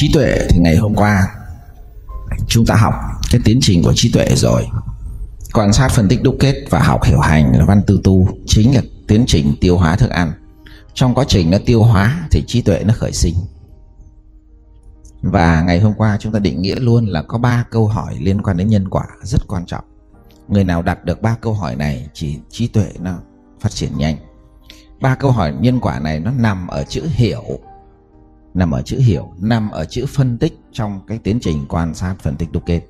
trí tuệ thì ngày hôm qua chúng ta học cái tiến trình của trí tuệ rồi. Quan sát phân tích đúc kết và học hiểu hành là văn tư tu chính là tiến trình tiêu hóa thức ăn. Trong quá trình nó tiêu hóa thì trí tuệ nó khởi sinh. Và ngày hôm qua chúng ta định nghĩa luôn là có ba câu hỏi liên quan đến nhân quả rất quan trọng. Người nào đặt được ba câu hỏi này chỉ trí tuệ nó phát triển nhanh. Ba câu hỏi nhân quả này nó nằm ở chữ hiểu nằm ở chữ hiểu, nằm ở chữ phân tích trong cái tiến trình quan sát phân tích đúc kết.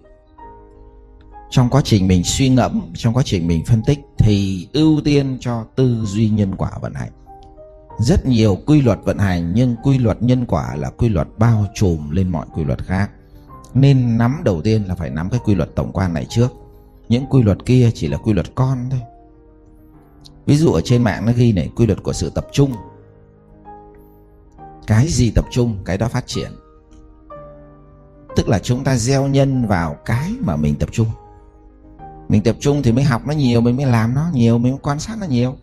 Trong quá trình mình suy ngẫm, trong quá trình mình phân tích thì ưu tiên cho tư duy nhân quả vận hành. Rất nhiều quy luật vận hành, nhưng quy luật nhân quả là quy luật bao trùm lên mọi quy luật khác. Nên nắm đầu tiên là phải nắm cái quy luật tổng quan này trước. Những quy luật kia chỉ là quy luật con thôi. Ví dụ ở trên mạng nó ghi này, quy luật của sự tập trung cái gì tập trung cái đó phát triển. Tức là chúng ta gieo nhân vào cái mà mình tập trung. Mình tập trung thì mới học nó nhiều mình mới làm nó nhiều mình mới quan sát nó nhiều.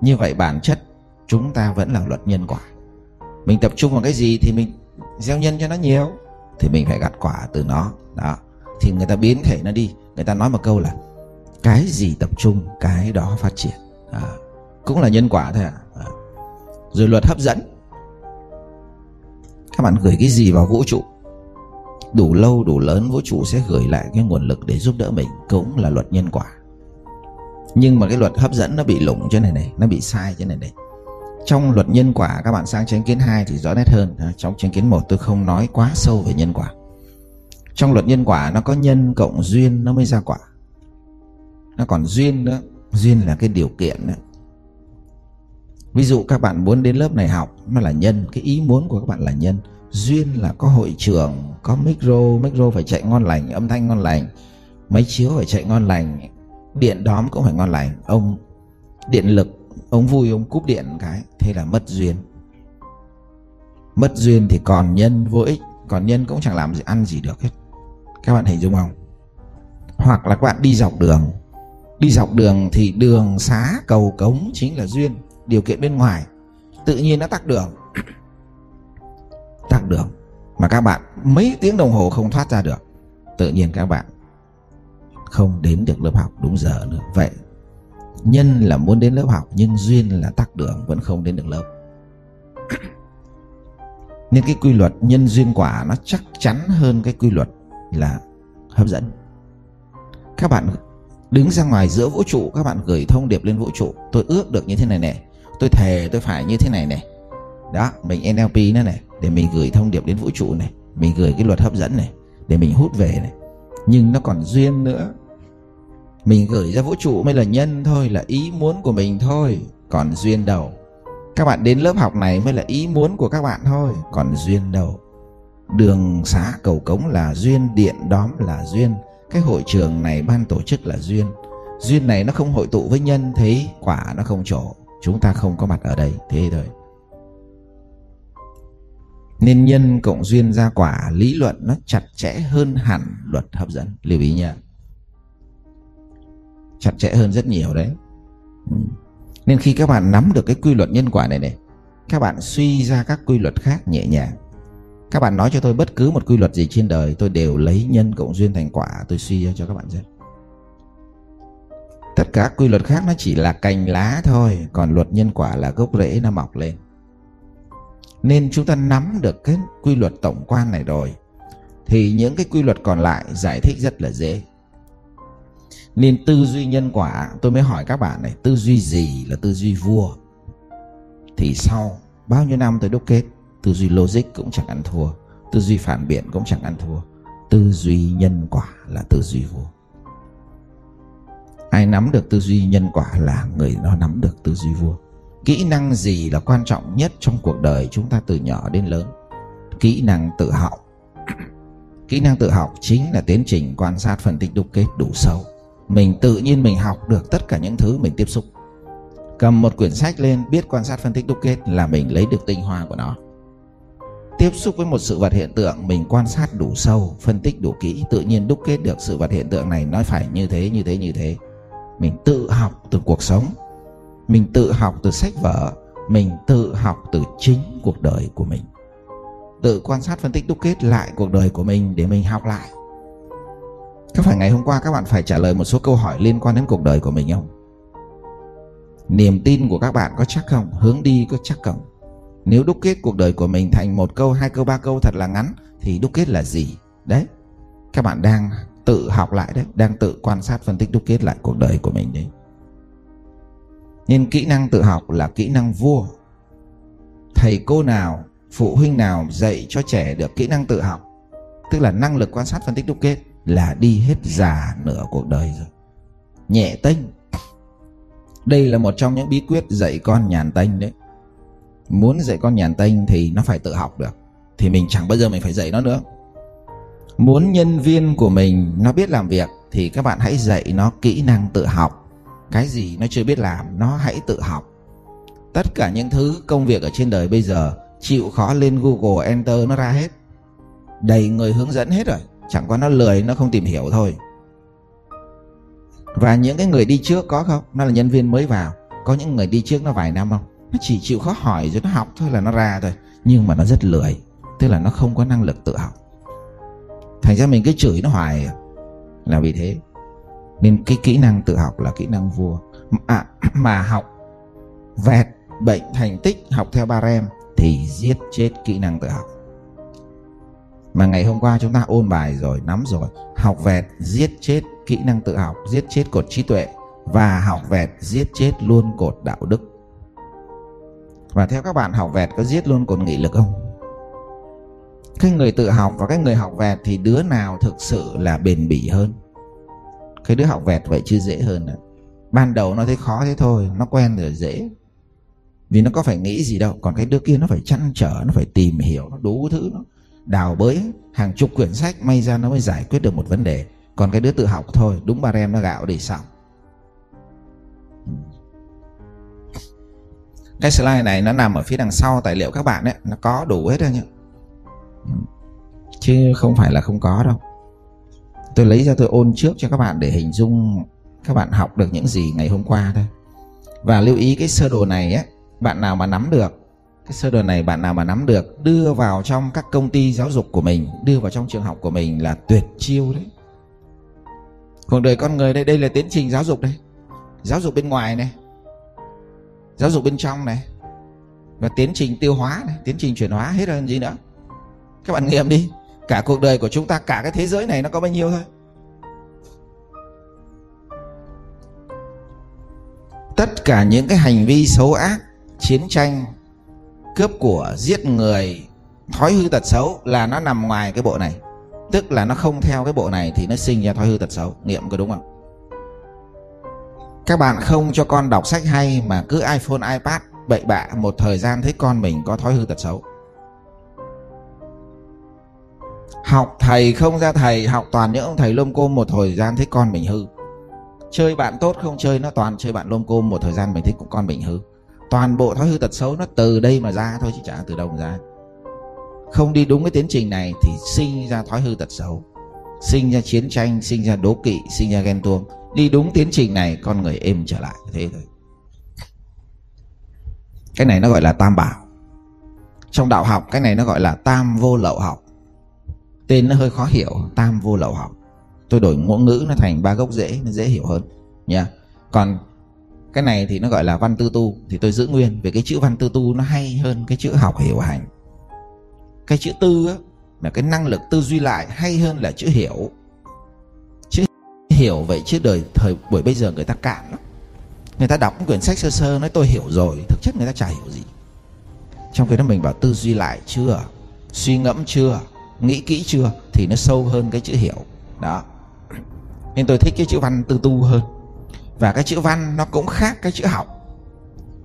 Như vậy bản chất chúng ta vẫn là luật nhân quả. Mình tập trung vào cái gì thì mình gieo nhân cho nó nhiều thì mình phải gặt quả từ nó. Đó. Thì người ta biến thể nó đi người ta nói một câu là cái gì tập trung cái đó phát triển. À, cũng là nhân quả thôi ạ. À. rồi luật hấp dẫn các bạn gửi cái gì vào vũ trụ? Đủ lâu, đủ lớn, vũ trụ sẽ gửi lại cái nguồn lực để giúp đỡ mình, cũng là luật nhân quả. Nhưng mà cái luật hấp dẫn nó bị lủng trên này này, nó bị sai trên này này. Trong luật nhân quả, các bạn sang chứng kiến 2 thì rõ nét hơn. Trong chứng kiến 1 tôi không nói quá sâu về nhân quả. Trong luật nhân quả, nó có nhân cộng duyên nó mới ra quả. Nó còn duyên nữa. Duyên là cái điều kiện nữa ví dụ các bạn muốn đến lớp này học, nó là nhân, cái ý muốn của các bạn là nhân. Duyên là có hội trường, có micro micro phải chạy ngon lành, âm thanh ngon lành. Máy chiếu phải chạy ngon lành, điện đóm cũng phải ngon lành. Ông điện lực, ông vui, ông cúp điện cái, thế là mất duyên. Mất duyên thì còn nhân, vô ích. Còn nhân cũng chẳng làm gì, ăn gì được hết. Các bạn hình dung không? Hoặc là các bạn đi dọc đường. Đi dọc đường thì đường xá cầu cống chính là duyên điều kiện bên ngoài, tự nhiên nó tắc đường. Tắc đường mà các bạn mấy tiếng đồng hồ không thoát ra được, tự nhiên các bạn không đến được lớp học đúng giờ nữa. Vậy, nhân là muốn đến lớp học nhưng duyên là tắc đường, vẫn không đến được lớp. Nên cái quy luật nhân duyên quả nó chắc chắn hơn cái quy luật là hấp dẫn. Các bạn đứng ra ngoài giữa vũ trụ, các bạn gửi thông điệp lên vũ trụ, tôi ước được như thế này này tôi thề tôi phải như thế này này. Đó, mình NLP nữa này, để mình gửi thông điệp đến vũ trụ này, mình gửi cái luật hấp dẫn này, để mình hút về này. Nhưng nó còn duyên nữa. Mình gửi ra vũ trụ mới là nhân thôi, là ý muốn của mình thôi, còn duyên đầu các bạn đến lớp học này mới là ý muốn của các bạn thôi, còn duyên đầu đường xá cầu cống là duyên, điện đóm là duyên, cái hội trường này ban tổ chức là duyên. Duyên này nó không hội tụ với nhân thấy quả nó không trổ chúng ta không có mặt ở đây, thế thôi. Nên nhân cộng duyên ra quả, lý luận nó chặt chẽ hơn hẳn luật hấp dẫn. Lưu ý nha. Chặt chẽ hơn rất nhiều đấy. Ừ. nên khi các bạn nắm được cái quy luật nhân quả này này, các bạn suy ra các quy luật khác nhẹ nhàng. Các bạn nói cho tôi bất cứ một quy luật gì trên đời, tôi đều lấy nhân cộng duyên thành quả, tôi suy ra cho các bạn xem tất cả quy luật khác nó chỉ là cành lá thôi, còn luật nhân quả là gốc rễ nó mọc lên. Nên chúng ta nắm được cái quy luật tổng quan này rồi, thì những cái quy luật còn lại giải thích rất là dễ. Nên tư duy nhân quả, tôi mới hỏi các bạn này, tư duy gì là tư duy vua? Thì sau bao nhiêu năm tôi đúc kết, tư duy logic cũng chẳng ăn thua, tư duy phản biện cũng chẳng ăn thua, tư duy nhân quả là tư duy vua ai nắm được tư duy nhân quả là người nó nắm được tư duy vua. Kỹ năng gì là quan trọng nhất trong cuộc đời chúng ta từ nhỏ đến lớn? Kỹ năng tự học. Kỹ năng tự học chính là tiến trình quan sát phân tích đúc kết đủ sâu. Mình tự nhiên mình học được tất cả những thứ mình tiếp xúc. Cầm một quyển sách lên biết quan sát phân tích đúc kết là mình lấy được tinh hoa của nó. Tiếp xúc với một sự vật hiện tượng, mình quan sát đủ sâu, phân tích đủ kỹ, tự nhiên đúc kết được sự vật hiện tượng này, nói phải như thế như thế như thế mình tự học từ cuộc sống. Mình tự học từ sách vở. Mình tự học từ chính cuộc đời của mình. Tự quan sát phân tích đúc kết lại cuộc đời của mình để mình học lại. Có phải ngày hôm qua các bạn phải trả lời một số câu hỏi liên quan đến cuộc đời của mình không? Niềm tin của các bạn có chắc không? Hướng đi có chắc không? Nếu đúc kết cuộc đời của mình thành một câu, hai câu, ba câu thật là ngắn, thì đúc kết là gì? Đấy, các bạn đang tự học lại đấy, đang tự quan sát, phân tích, đúc kết lại cuộc đời của mình đấy. Nên kỹ năng tự học là kỹ năng vua. Thầy cô nào, phụ huynh nào dạy cho trẻ được kỹ năng tự học, tức là năng lực quan sát, phân tích, đúc kết là đi hết già nửa cuộc đời rồi. Nhẹ tênh. Đây là một trong những bí quyết dạy con nhàn tênh đấy. Muốn dạy con nhàn tênh thì nó phải tự học được. Thì mình chẳng bao giờ mình phải dạy nó nữa muốn nhân viên của mình nó biết làm việc thì các bạn hãy dạy nó kỹ năng tự học. Cái gì nó chưa biết làm, nó hãy tự học. Tất cả những thứ công việc ở trên đời bây giờ, chịu khó lên google, enter nó ra hết. Đầy người hướng dẫn hết rồi, chẳng qua nó lười, nó không tìm hiểu thôi. Và những cái người đi trước có không? Nó là nhân viên mới vào. Có những người đi trước nó vài năm không? Nó chỉ chịu khó hỏi rồi nó học thôi là nó ra thôi. Nhưng mà nó rất lười, tức là nó không có năng lực tự học thành ra mình cứ chửi nó hoài à. là vì thế. Nên cái kỹ năng tự học là kỹ năng vua. À, mà học vẹt bệnh thành tích học theo ba rem thì giết chết kỹ năng tự học. Mà ngày hôm qua chúng ta ôn bài rồi nắm rồi. Học vẹt giết chết kỹ năng tự học giết chết cột trí tuệ. Và học vẹt giết chết luôn cột đạo đức. Và theo các bạn học vẹt có giết luôn cột nghị lực không? Cái người tự học và cái người học vẹt thì đứa nào thực sự là bền bỉ hơn? Cái đứa học vẹt vậy chứ dễ hơn à? Ban đầu nó thấy khó thế thôi, nó quen rồi dễ. Vì nó có phải nghĩ gì đâu, còn cái đứa kia nó phải chăn trở, nó phải tìm hiểu, nó đủ thứ, nó đào bới. Hàng chục quyển sách, may ra nó mới giải quyết được một vấn đề. Còn cái đứa tự học thôi, đúng ba em nó gạo để xong. Cái slide này nó nằm ở phía đằng sau tài liệu các bạn ấy, nó có đủ hết rồi nhá chứ không phải là không có đâu. Tôi lấy ra tôi ôn trước cho các bạn để hình dung các bạn học được những gì ngày hôm qua thôi. Và lưu ý cái sơ đồ này á, bạn nào mà nắm được, cái sơ đồ này bạn nào mà nắm được, đưa vào trong các công ty giáo dục của mình, đưa vào trong trường học của mình là tuyệt chiêu đấy. Cuộc đời con người đây đây là tiến trình giáo dục đây. Giáo dục bên ngoài này, giáo dục bên trong này, và tiến trình tiêu hóa này, tiến trình chuyển hóa, hết hơn gì nữa các bạn nghiệm đi. Cả cuộc đời của chúng ta, cả cái thế giới này nó có bao nhiêu thôi? Tất cả những cái hành vi xấu ác, chiến tranh, cướp của, giết người, thói hư tật xấu là nó nằm ngoài cái bộ này. Tức là nó không theo cái bộ này thì nó sinh ra thói hư tật xấu. Nghiệm có đúng không? Các bạn không cho con đọc sách hay mà cứ iphone, ipad bậy bạ một thời gian thấy con mình có thói hư tật xấu. Học thầy không ra thầy, học toàn những ông thầy lôm côm một thời gian thấy con mình hư. Chơi bạn tốt không chơi, nó toàn chơi bạn lôm côm một thời gian mình thấy cũng con mình hư. Toàn bộ thói hư tật xấu nó từ đây mà ra thôi, chứ chả từ đâu mà ra. Không đi đúng cái tiến trình này thì sinh ra thói hư tật xấu, sinh ra chiến tranh, sinh ra đố kỵ, sinh ra ghen tuông. Đi đúng tiến trình này, con người êm trở lại, thế thôi. Cái này nó gọi là tam bảo. Trong đạo học, cái này nó gọi là tam vô lậu học tên nó hơi khó hiểu, tam vô lậu học. Tôi đổi ngôn ngữ nó thành ba gốc dễ nó dễ hiểu hơn nha còn cái này thì nó gọi là văn tư tu, thì tôi giữ nguyên vì cái chữ văn tư tu nó hay hơn cái chữ học hiểu hành. Cái chữ tư á, là cái năng lực tư duy lại hay hơn là chữ hiểu. Chữ hiểu vậy chứ đời, thời buổi bây giờ người ta cạn lắm. Người ta đọc quyển sách sơ sơ nói tôi hiểu rồi, thực chất người ta chả hiểu gì. Trong khi đó mình bảo tư duy lại chưa, suy ngẫm chưa nghĩ kỹ chưa thì nó sâu hơn cái chữ hiểu. Đó. Nên tôi thích cái chữ văn tư tu hơn. Và cái chữ văn nó cũng khác cái chữ học.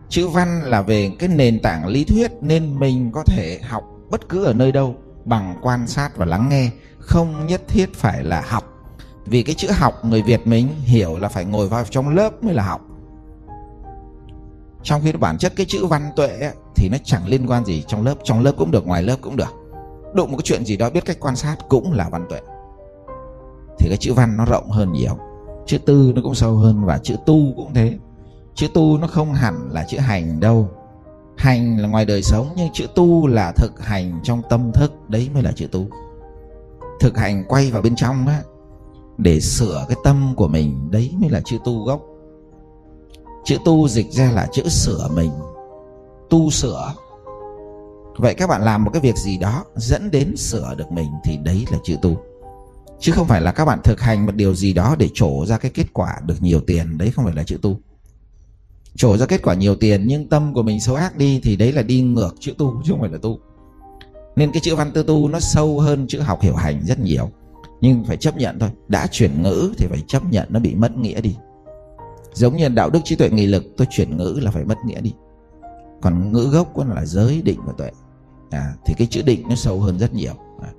Chữ văn là về cái nền tảng lý thuyết nên mình có thể học bất cứ ở nơi đâu bằng quan sát và lắng nghe, không nhất thiết phải là học. Vì cái chữ học người việt mình hiểu là phải ngồi vào trong lớp mới là học. Trong khi bản chất cái chữ văn tuệ thì nó chẳng liên quan gì trong lớp trong lớp cũng được, ngoài lớp cũng được đụng một cái chuyện gì đó, biết cách quan sát cũng là văn tuệ. Thì cái chữ văn nó rộng hơn nhiều. Chữ tư nó cũng sâu hơn và chữ tu cũng thế. Chữ tu nó không hẳn là chữ hành đâu. Hành là ngoài đời sống, nhưng chữ tu là thực hành trong tâm thức. Đấy mới là chữ tu. Thực hành quay vào bên trong á, để sửa cái tâm của mình, đấy mới là chữ tu gốc. Chữ tu dịch ra là chữ sửa mình. Tu sửa vậy các bạn làm một cái việc gì đó dẫn đến sửa được mình thì đấy là chữ tu. Chứ không phải là các bạn thực hành một điều gì đó để trổ ra cái kết quả được nhiều tiền, đấy không phải là chữ tu. Trổ ra kết quả nhiều tiền nhưng tâm của mình xấu ác đi thì đấy là đi ngược chữ tu, chứ không phải là tu. Nên cái chữ văn tư tu nó sâu hơn chữ học hiểu hành rất nhiều. Nhưng phải chấp nhận thôi, đã chuyển ngữ thì phải chấp nhận nó bị mất nghĩa đi. Giống như đạo đức trí tuệ nghị lực, tôi chuyển ngữ là phải mất nghĩa đi. Còn ngữ gốc của nó là giới định và tuệ à, thì cái chữ định nó sâu hơn rất nhiều. À,